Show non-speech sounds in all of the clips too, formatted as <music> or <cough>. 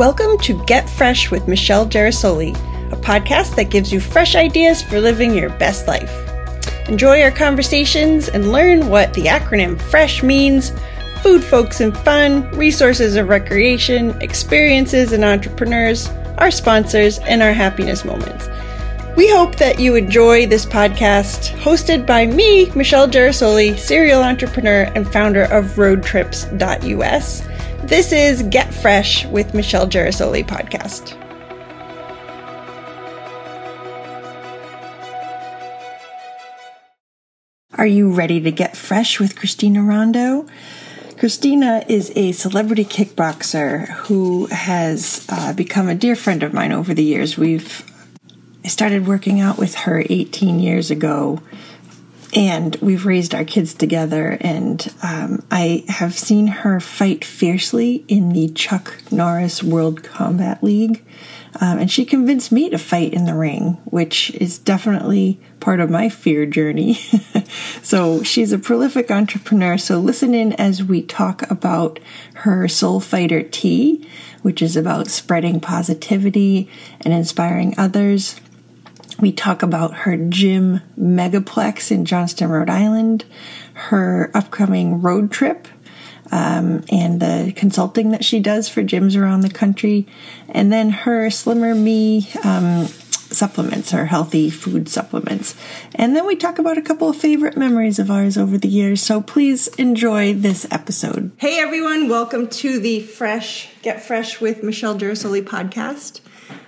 Welcome to Get Fresh with Michelle Girasole, a podcast that gives you fresh ideas for living your best life. Enjoy our conversations and learn what the acronym FRESH means food, folks, and fun, resources of recreation, experiences and entrepreneurs, our sponsors, and our happiness moments. We hope that you enjoy this podcast hosted by me, Michelle Girasole, serial entrepreneur and founder of roadtrips.us. This is Get Fresh with Michelle Girasole podcast. Are you ready to get fresh with Christina Rondeau? Christina is a celebrity kickboxer who has uh, become a dear friend of mine over the years. We've I started working out with her 18 years ago, and we've raised our kids together. And um, I have seen her fight fiercely in the Chuck Norris World Combat League. Um, and she convinced me to fight in the ring, which is definitely part of my fear journey. <laughs> so she's a prolific entrepreneur. So listen in as we talk about her Soul Fighter Tea, which is about spreading positivity and inspiring others. We talk about her gym megaplex in Johnston, Rhode Island, her upcoming road trip, um, and the consulting that she does for gyms around the country, and then her Slimmer Me um, supplements, her healthy food supplements. And then we talk about a couple of favorite memories of ours over the years. So please enjoy this episode. Hey everyone, welcome to the Fresh Get Fresh with Michelle Girasole podcast.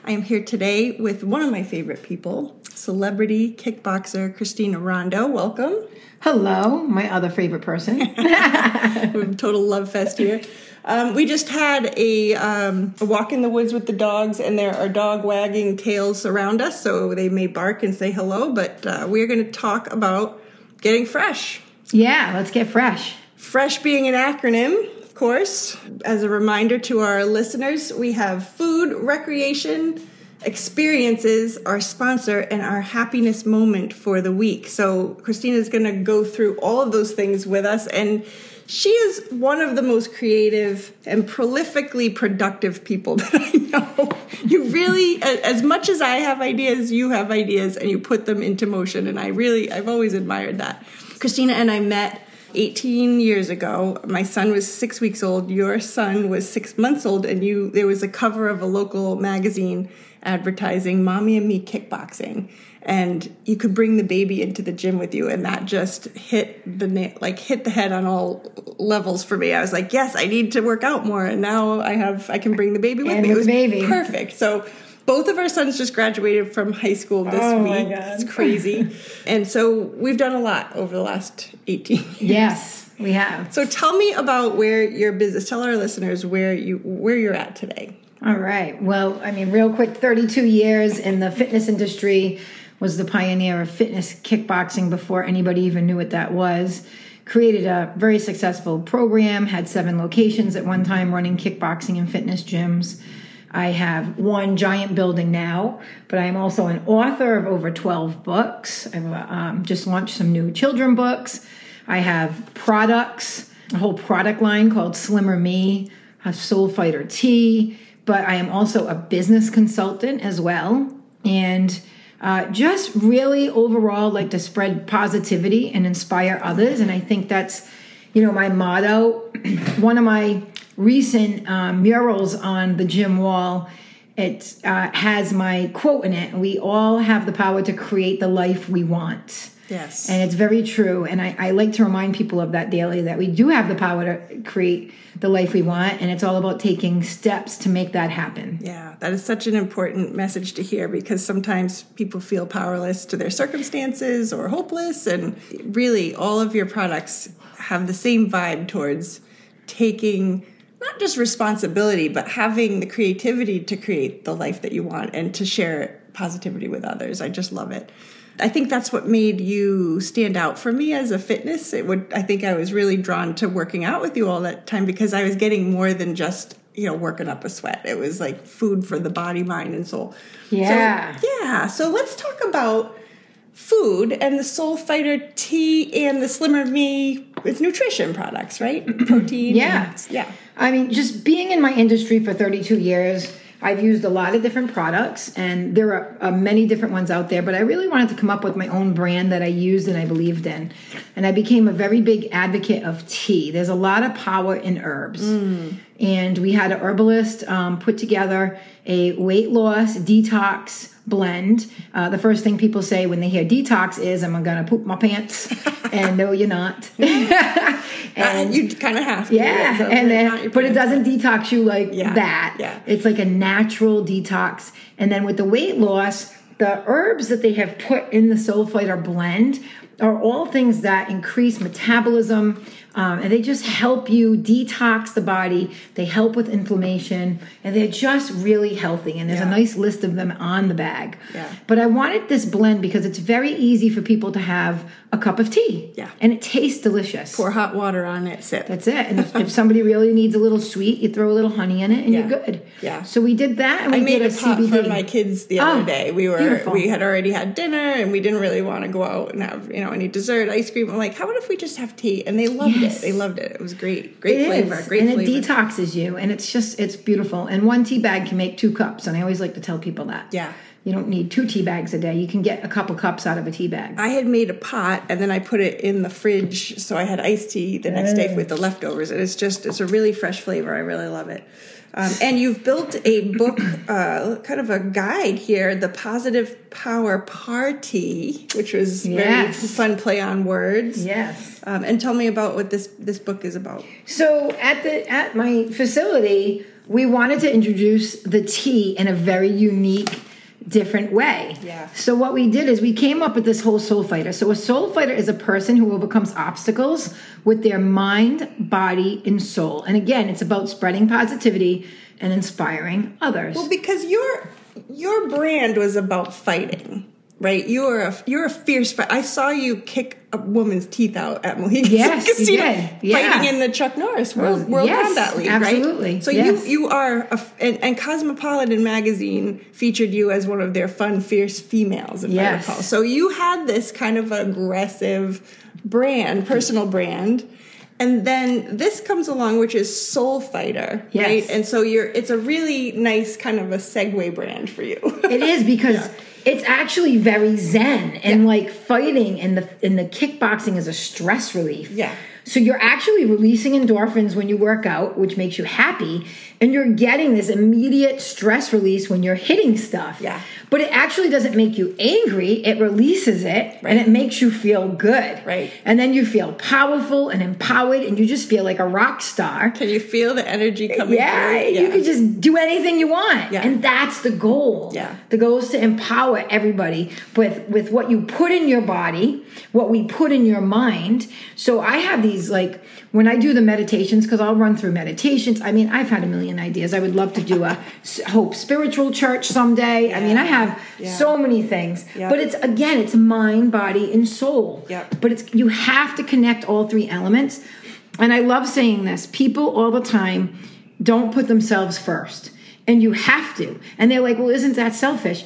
I am here today with one of my favorite people, celebrity kickboxer Christina Rondeau. Welcome. Hello, my other favorite person. <laughs> total love fest here. Um, we just had a, um, a, walk in the woods with the dogs, and there are dog wagging tails around us, so they may bark and say hello, but uh, we're going to talk about getting fresh. Yeah, let's get fresh. Fresh being an acronym, course. As a reminder to our listeners, we have food, recreation, experiences, our sponsor, and our happiness moment for the week. So, Christina is going to go through all of those things with us. And she is one of the most creative and prolifically productive people <laughs> that I know. You really, as much as I have ideas, you have ideas and you put them into motion. And I really, I've always admired that. Christina and I met 18 years ago. My son was six weeks old. Your son was six months old and you there was a cover of a local magazine advertising mommy and me kickboxing. And you could bring the baby into the gym with you and that just hit the like hit the head on all levels for me. I was like yes i need to work out more and now i have i can bring the baby with and me. With it was baby. perfect. So both of our sons just graduated from high school this oh week. It's crazy. <laughs> and so we've done a lot over the last 18 years. Yes, we have. So tell me about where your business, tell our listeners where you where you're at today. All right. Well, I mean, real quick, 32 years in the fitness industry, was the pioneer of fitness kickboxing before anybody even knew what that was. Created a very successful program, had seven locations at one time running kickboxing and fitness gyms. I have one giant building now, but I'm also an author of over 12 books. I've um, just launched some new children books. I have products, a whole product line called Slimmer Me, a Soul Fighter Tea, but I am also a business consultant as well. And uh, just really overall like to spread positivity and inspire others. And I think that's, you know, my motto. <clears throat> One of my recent uh, murals on the gym wall. It uh, has my quote in it. We all have the power to create the life we want. Yes. And it's very true. And I, I, like to remind people of that daily that we do have the power to create the life we want. And it's all about taking steps to make that happen. Yeah that is such an important message to hear because sometimes people feel powerless to their circumstances or hopeless. And really all of your products have the same vibe towards taking not just responsibility, but having the creativity to create the life that you want and to share positivity with others. I just love it. I think that's what made you stand out for me as a fitness. It would I think I was really drawn to working out with you all that time because I was getting more than just, you know, working up a sweat. It was like food for the body, mind and soul. Yeah. So, yeah. So let's talk about food and the Soul Fighter tea and the Slimmer Me it's nutrition products, right? <clears throat> Protein. Yeah. and- yeah. I mean, just being in my industry for 32 years, I've used a lot of different products, and there are uh, many different ones out there. But I really wanted to come up with my own brand that I used and I believed in. And I became a very big advocate of tea. There's a lot of power in herbs. And we had a herbalist um, put together a weight loss detox blend. Uh, the first thing people say when they hear detox is, "Am I gonna poop my pants?" <laughs> and no, you're not. <laughs> And you kind of have to. Yeah, So and then but it doesn't detox you like Yeah, that. yeah. it's like a natural detox. And then with the weight loss, the herbs that they have put in the Soul Fighter blend are all things that increase metabolism, um, and they just help you detox the body. They help with inflammation, and they're just really healthy. And there's a nice list of them on the bag. Yeah. But I wanted this blend because it's very easy for people to have a cup of tea. Yeah. and it tastes delicious. pour hot water on it. Sip. That's it. And if, if somebody really needs a little sweet, you throw a little honey in it, and Yeah. you're good. Yeah. So we did that, and we I made did a a pot CBD. for my kids the other Oh, day. We were beautiful. we had already had dinner and we didn't really want to go out and have you know any dessert, ice cream. I'm like, how about if we just have tea? And they loved Yes. it. They loved it. It was great, great It flavor, is, great and flavor. it detoxes you, and it's just it's beautiful. And one tea bag can make two cups, and I always like to tell people that. Yeah. You don't need two tea bags a day. You can get a couple cups out of a tea bag. I had made a pot and then I put it in the fridge, so I had iced tea the next day with the leftovers. And it's just it's a really fresh flavor. I really love it. Um, and you've built a book, uh, kind of a guide here, the Positive Power Party, which was very Yes. fun play on words. Yes. Um, and tell me about what this this book is about. So at the at my facility, we wanted to introduce the tea in a very unique, different way. Yeah. So what we did is we came up with this whole soul fighter. So a soul fighter is a person who overcomes obstacles with their mind, body, and soul. And again, it's about spreading positivity and inspiring others. Well, because your your brand was about fighting, right? You were a you're a fierce fight. I saw you kick a woman's teeth out at Mohegan Yes, you Casino. Yeah. fighting in the Chuck Norris World, World Yes, Combat League, absolutely. right? So Yes. you you are, a, and, and Cosmopolitan magazine featured you as one of their fun, fierce females, if I Yes. recall. So you had this kind of aggressive brand, personal brand. And then this comes along, which is Soul Fighter, Yes. right? And so you're, it's a really nice kind of a segue brand for you. It is because <laughs> it's actually very zen and Yeah. like fighting and the and the kickboxing is a stress relief. Yeah. So you're actually releasing endorphins when you work out, which makes you happy, and you're getting this immediate stress release when you're hitting stuff. Yeah. But it actually doesn't make you angry, it releases it and it makes you feel good. Right. And then you feel powerful and empowered and you just feel like a rock star. Can you feel the energy coming Yeah, through? you can just do anything you want. Yeah. And that's the goal. Yeah. The goal is to empower everybody with with what you put in your body, what we put in your mind. So I have these like when I do the meditations because I'll run through meditations. I mean, I've had a million ideas. I would love to do a Hope Spiritual Church someday. I mean, I have Yeah. so many things. Yeah. But it's again, it's mind, body, and soul. Yep. But it's you have to connect all three elements. And I love saying this. People all the time don't put themselves first. And you have to. And they're like, well, isn't that selfish?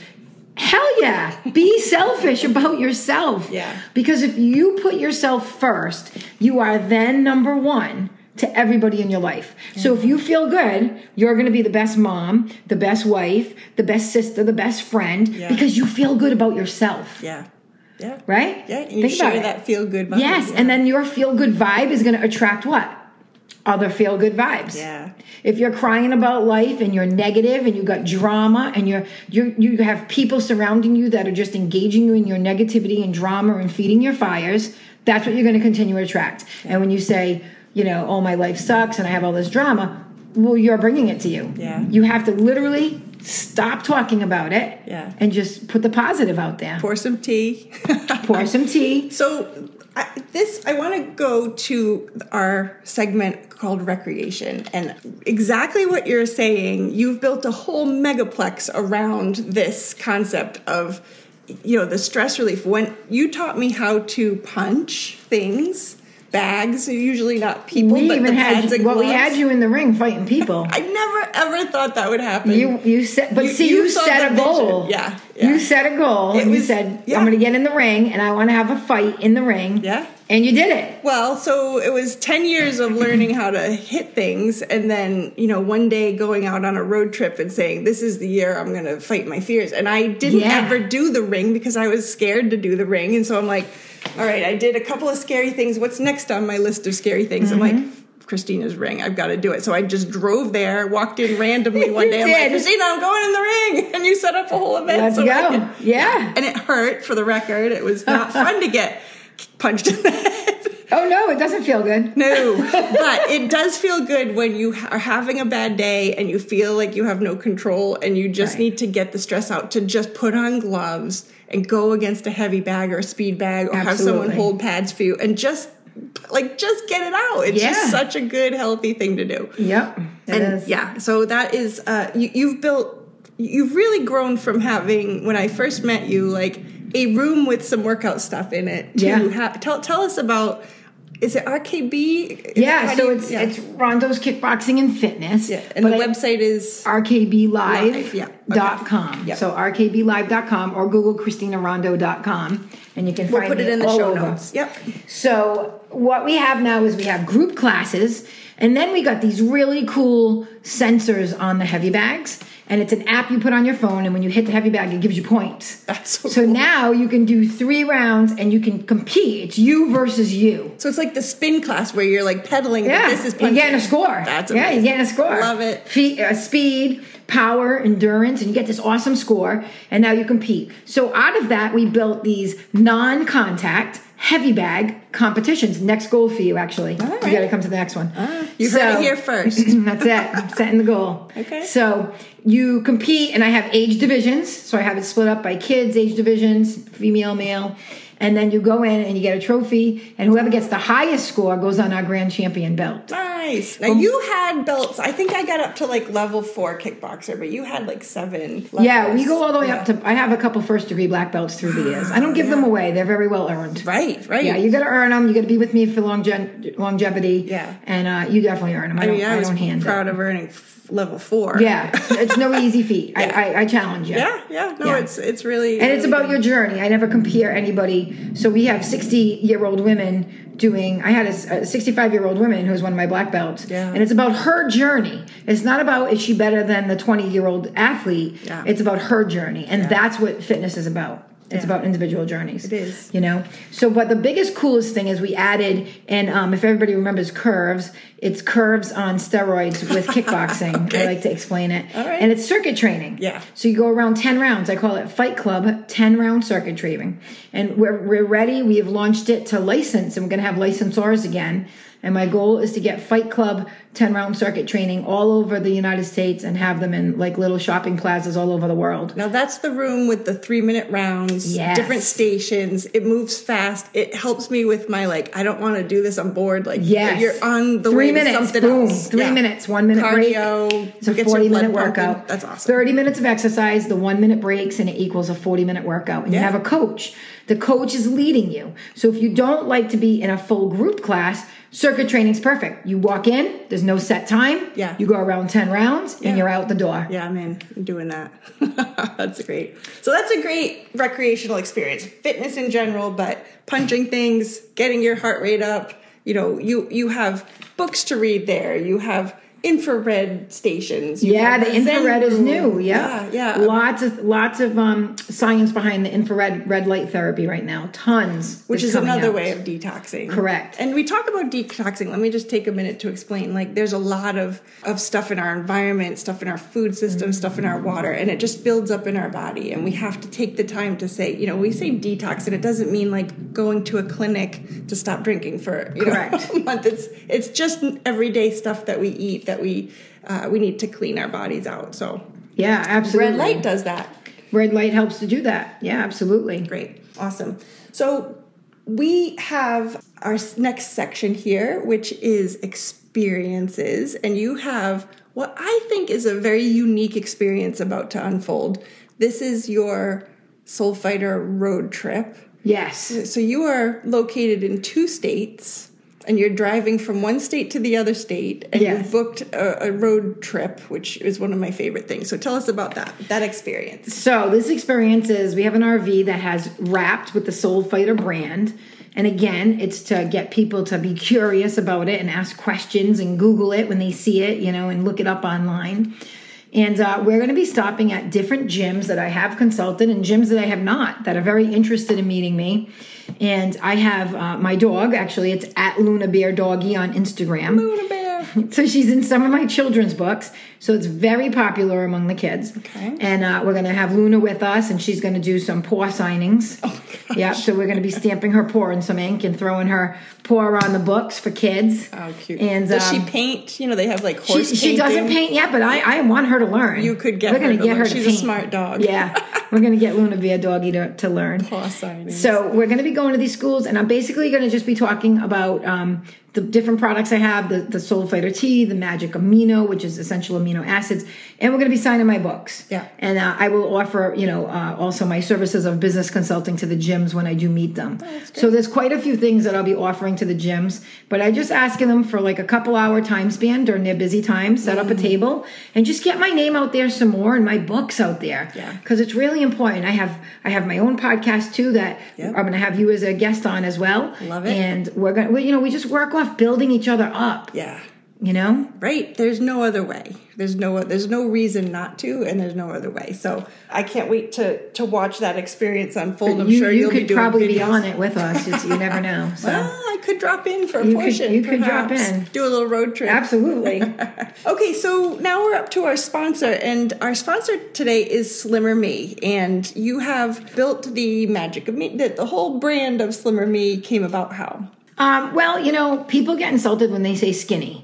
Hell yeah. Be <laughs> selfish about yourself. Yeah. Because if you put yourself first, you are then number one to everybody in your life. So if you feel good, you're going to be the best mom, the best wife, the best sister, the best friend Yeah. because you feel good about yourself. Yeah. Yeah. Right? Yeah. And you Think share that feel good vibe. Yes, yeah. and then your feel good vibe is going to attract what? Other feel good vibes. Yeah. If you're crying about life and you're negative and you got drama and you're you you have people surrounding you that are just engaging you in your negativity and drama and feeding your fires, that's what you're going to continue to attract. And when you say, you know, all my life sucks and I have all this drama, well you're bringing it to you. Yeah. You have to literally stop talking about it Yeah. and just put the positive out there. Pour some tea. <laughs> Pour some tea. So I, this, I want to go to our segment called recreation, and exactly what you're saying. You've built a whole megaplex around this concept of, you know, the stress relief. When you taught me how to punch things bags, usually not people, we but even the had and well, we had you in the ring fighting people. <laughs> I never ever thought that would happen. You you set, but You- see, you you, set a goal. Yeah, yeah. you set a goal, It and you said, yeah. "I'm going to get in the ring, and I want to have a fight in the ring." Yeah. and you did it. Well, so it was 10 years of learning how to hit things and then, you know, one day going out on a road trip and saying, this is the year I'm going to fight my fears. And I didn't Yeah. ever do the ring because I was scared to do the ring. And so I'm like, all right, I did a couple of scary things. What's next on my list of scary things? I'm Mm-hmm. like, Christina's ring. I've got to do it. So I just drove there, walked in randomly <laughs> one day. I'm like. Christina, I'm going in the ring. <laughs> And you set up a whole event. Let's so go. could- Yeah. And it hurt for the record. It was not <laughs> fun to get punched in the head. Oh no, it doesn't feel good. No, <laughs> but it does feel good when you are having a bad day and you feel like you have no control and you just Right. need to get the stress out to just put on gloves and go against a heavy bag or a speed bag or have someone hold pads for you and just like just get it out. It's Yeah. just such a good healthy thing to do. Yep, it and is. yeah, so that is uh you, you've built you've really grown from having when I first met you like a room with some workout stuff in it to Yeah. tell tell us about is it RKB? Is Yeah, so you- it's yeah. it's Rondeau's Kickboxing and Fitness. yeah, and the website is rkblive.com. yeah, okay. Yep. So rkblive.com or Google ChristinaRondeau.com and you can we'll find put it in the show over. notes. Yep. So what we have now is we have group classes, and then we got these really cool sensors on the heavy bags. And it's an app you put on your phone, and when you hit the heavy bag, it gives you points. That's so So cool. now you can do three rounds, and you can compete. It's you versus you. So it's like the spin class where you're like pedaling. Yeah, but this is you're punching. getting a score. That's yeah, amazing. you're getting a score. Love it. Feet, uh, speed, power, endurance, and you get this awesome score. And now you compete. So out of that, we built these non-contact heavy bag competitions. Next goal for you, actually. You got to come to the next one. You heard it here first. <clears throat> That's it. I'm setting the goal. Okay. So you compete, and I have age divisions. So I have it split up by kids, age divisions, female, male. And then you go in and you get a trophy, and whoever gets the highest score goes on our grand champion belt. Nice. Now you had belts. I think I got up to like level four kickboxer, but you had like seven. Levels. Yeah, we go all the way Yeah. up to. I have a couple first degree black belts through the years. I don't give them away; they're very well earned. Right, right. Yeah, you got to earn them. You got to be with me for longe- longevity. Yeah. and uh, you definitely earn them. I, I don't. mean, I, I was don't hand proud it. of earning level four. Yeah, it's no <laughs> easy feat. Yeah. I, I, I challenge you. yeah, yeah. No, Yeah. it's it's really And it's really about your journey. I never compare anybody. So we have 60 year old women doing, I had a 65 year old woman who's one of my black belts. Yeah. And it's about her journey. It's not about is she better than the 20 year old athlete. Yeah. It's about her journey. And that's what fitness is about. It's Yeah. about individual journeys. It is. You know? So, but the biggest, coolest thing is we added, and um, if everybody remembers curves, it's curves on steroids with <laughs> kickboxing. Okay. I like to explain it. All right. And it's circuit training. Yeah. So you go around 10 rounds. I call it Fight Club 10 round circuit training. And we're, we're ready. We have launched it to license and we're going to have licensors again. And my goal is to get Fight Club 10 round circuit training all over the United States and have them in like little shopping plazas all over the world. Now that's the room with the three minute rounds, Yes. different stations. It moves fast. It helps me with my like. I don't want to do this on board. Like Yes. you're on the three way minutes, to something boom, else. Three Yeah. minutes, one minute Cardio, break. It's a 40 blood minute pumping. workout. That's awesome. 30 minutes of exercise, the one minute breaks, and it equals a 40 minute workout. And you have a coach. The coach is leading you. So if you don't like to be in a full group class, circuit training's perfect. You walk in, there's no set time. Yeah. You go around 10 rounds Yeah. and you're out the door. Yeah, I'm in. I'm doing that. <laughs> that's great. So that's a great recreational experience. Fitness in general, but punching things, getting your heart rate up. You know, you you have books to read there. You have infrared stations. Yeah, the infrared is new. Yeah, yeah, yeah. Lots of lots of um, science behind the infrared red light therapy right now. Tons, which is coming another out. way of detoxing. Correct. And we talk about detoxing. Let me just take a minute to explain. Like, there's a lot of of stuff in our environment, stuff in our food system, stuff in our water, and it just builds up in our body. And we have to take the time to say, you know, we say detox, and it doesn't mean like going to a clinic to stop drinking for you Correct. know <laughs> a month. It's it's just everyday stuff that we eat that we uh, we need to clean our bodies out. So Yeah, absolutely. red light does that. Red light helps to do that. Yeah, absolutely. Great. Awesome. So we have our next section here, which is experiences. And you have what I think is a very unique experience about to unfold. This is your Soul Fighter road trip. Yes. So you are located in two states. And you're driving from one state to the other state, and Yes. you've booked a, a road trip, which is one of my favorite things. So tell us about that that experience. So this experience is we have an RV that has wrapped with the Soul Fighter brand. And again, it's to get people to be curious about it and ask questions and Google it when they see it, you know, and look it up online. And uh, we're going to be stopping at different gyms that I have consulted and gyms that I have not that are very interested in meeting me. And I have uh, my dog, actually, it's at Luna Bear Doggy on Instagram. Luna Bear. <laughs> So she's in some of my children's books. So it's very popular among the kids. Okay. And uh, we're going to have Luna with us, and she's going to do some paw signings. Oh, yeah. So we're going to be stamping her paw in some ink and throwing her paw on the books for kids. Oh, cute. And does um, she paint? You know, they have like She, horse. she doesn't paint yet, but I, I want her to learn. You could get We're her gonna get learn. her to She's a paint. smart dog. Yeah, <laughs> we're gonna get Luna Bear Doggy to, to learn. Paw signings. So we're going to be going to these schools, and I'm basically going to just be talking about um, the different products I have: the the Soul Fighter Tea, the Magic Amino, which is essential amino acids, and we're going to be signing my books. Yeah. and uh, I will offer, you know, uh, also my services of business consulting to the gyms when I do meet them. so there's quite a few things that I'll be offering to the gyms, but I just asking them for like a couple hour time span during their busy time, set up a table, and just get my name out there some more and my books out there. Yeah. because it's really important. I have I have my own podcast too that Yep. I'm going to have you as a guest on as well. Love it. And we're going, to you know, we just work off building each other up. yeah. You know, Right. There's no other way. There's no there's no reason not to, and there's no other way. So I can't wait to to watch that experience unfold. I'm you, sure you you'll could be doing probably be on it with us. It's, you never know. <laughs> So Ah, I could drop in for a You could- portion. you could drop in. Do a little road trip. absolutely. <laughs> Okay, so now we're up to our sponsor, and our sponsor today is Slimmer Me, and you have built the magic of me. that the whole brand of Slimmer Me came about how? Um, well, you know, people get insulted when they say skinny.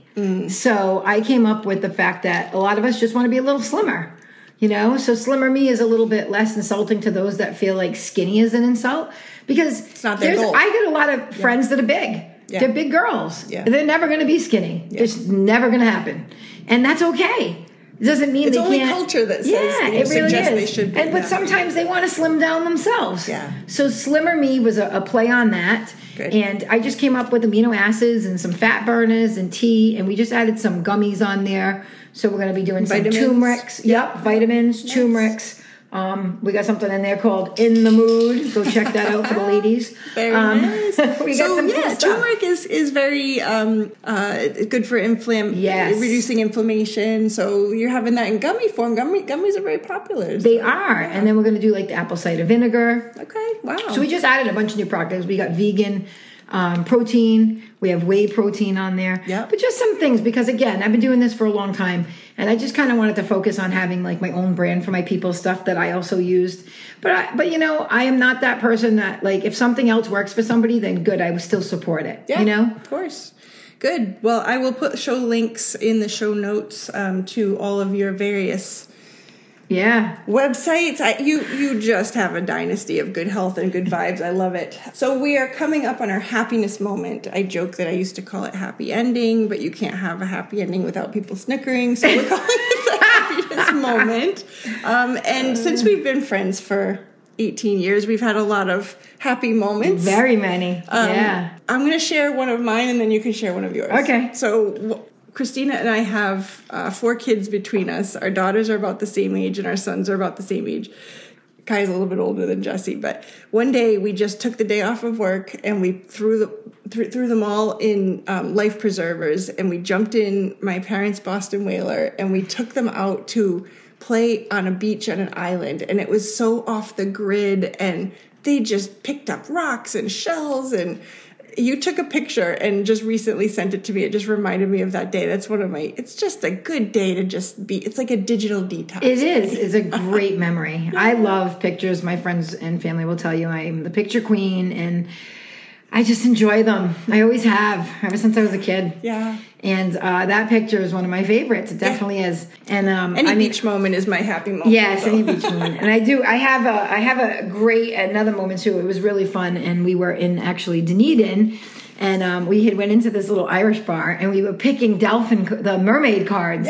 So I came up with the fact that a lot of us just want to be a little slimmer. You know, so slimmer me is a little bit less insulting to those that feel like skinny is an insult because it's not their there's goal. I get a lot of friends that are big. Yeah. They're big girls. Yeah. They're never going to be skinny. It's never going to happen, and that's okay. It doesn't mean It's they only can't. culture that says- yeah, it really is. they should be, and but yeah. sometimes they want to slim down themselves. Yeah. So slimmer me was a, a play on that. Good. And I just came up with amino acids and some fat burners and tea, and we just added some gummies on there. So we're going to be doing Vitamins. some turmerics. Yep, vitamins, turmerics. Um, we got something in there called "In the Mood." Go check that out for the <laughs> ladies. Very Um, nice. <laughs> we got so some cool yeah, stuff. turmeric is is very um, uh, good for inflam- Yes. reducing inflammation. So you're having that in gummy form. Gummy gummies are very popular. They are, and then we're going to do like the apple cider vinegar. okay, wow. So we just added a bunch of new products. We got vegan um, protein. We have whey protein on there. Yep. But just some things because again, I've been doing this for a long time, and I just kind of wanted to focus on having like my own brand for my people stuff that I also used. But I, but you know, I am not that person that like if something else works for somebody, then good. I would still support it. Yeah, You know. of course. Good. Well, I will put show links in the show notes um, to all of your various Yeah. websites. I, you you just have a dynasty of good health and good vibes. I love it. So we are coming up on our happiness moment. I joke that I used to call it happy ending, but you can't have a happy ending without people snickering. So we're <laughs> calling it the happiness moment. Um, and since we've been friends for 18 years, we've had a lot of happy moments. Very many. Um, yeah. I'm going to share one of mine and then you can share one of yours. Okay. So, Christina and I have uh, four kids between us. Our daughters are about the same age and our sons are about the same age. Kai's a little bit older than Jesse, but one day we just took the day off of work and we threw the threw, threw them all in um, life preservers and we jumped in my parents' Boston Whaler and we took them out to play on a beach on an island and it was so off the grid and they just picked up rocks and shells and you took a picture and just recently sent it to me. It just reminded me of that day. That's one of my. It's just a good day to just be. It's like a digital detox. It is. <laughs> It's a great memory. I love pictures. My friends and family will tell you I'm the picture queen, and I just enjoy them. I always have ever since I was a kid. Yeah. And uh, that picture is one of my favorites. It definitely is. And um, Any I mean, beach moment is my happy moment. Yes, so. any beach moment. And I do. I have a. I have a great another moment too. It was really fun, and we were in actually Dunedin, and um, we had went into this little Irish bar, and we were picking dolphin, the mermaid cards.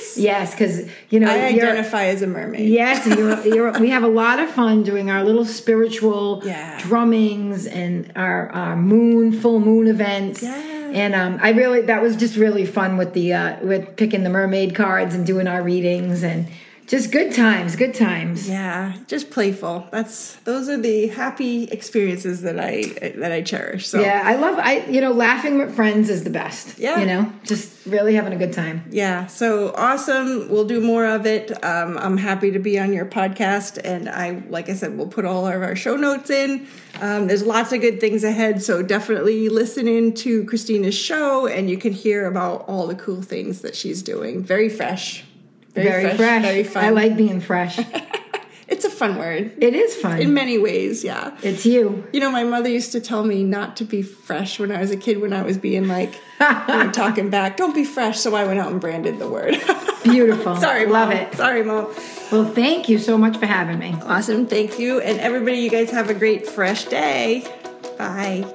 Yes. Yes, because you know I identify as a mermaid. Yes, you're, you're, we have a lot of fun doing our little spiritual Yeah. drummings and our, our moon full moon events. Yes. And um, I really that was just really fun with the uh, with picking the mermaid cards and doing our readings and just good times, good times. Yeah, just playful. That's those are the happy experiences that I that I cherish. So Yeah, I love I you know laughing with friends is the best. Yeah. you know, just really having a good time. Yeah, so awesome. We'll do more of it. Um, I'm happy to be on your podcast, and I, like I said, we'll put all of our show notes in. Um, there's lots of good things ahead, so definitely listen in to Christina's show, and you can hear about all the cool things that she's doing. Very fresh, Very, fresh. very fun. I like being fresh. <laughs> It's a fun word it is fun. in many ways. Yeah. it's you. You know, my mother used to tell me not to be fresh when I was a kid. When I was being like, you know, <laughs> talking back, don't be fresh. So I went out and branded the word. <laughs> Beautiful. Sorry, love it. Sorry, mom. Well, thank you so much for having me. Awesome. Thank you. And everybody, you guys have a great, fresh day. Bye.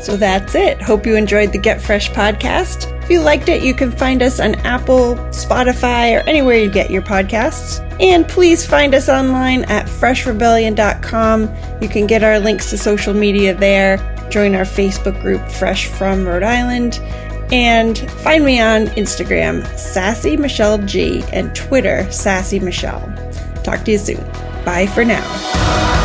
So that's it. Hope you enjoyed the Get Fresh podcast. You liked it, you can find us on Apple, Spotify, or anywhere you get your podcasts. And please find us online at freshrebellion.com. You can get our links to social media there. Join our Facebook group, Fresh from Rhode Island. And find me on Instagram, Sassy Michelle G, and Twitter, Sassy Michelle. Talk to you soon. Bye for now.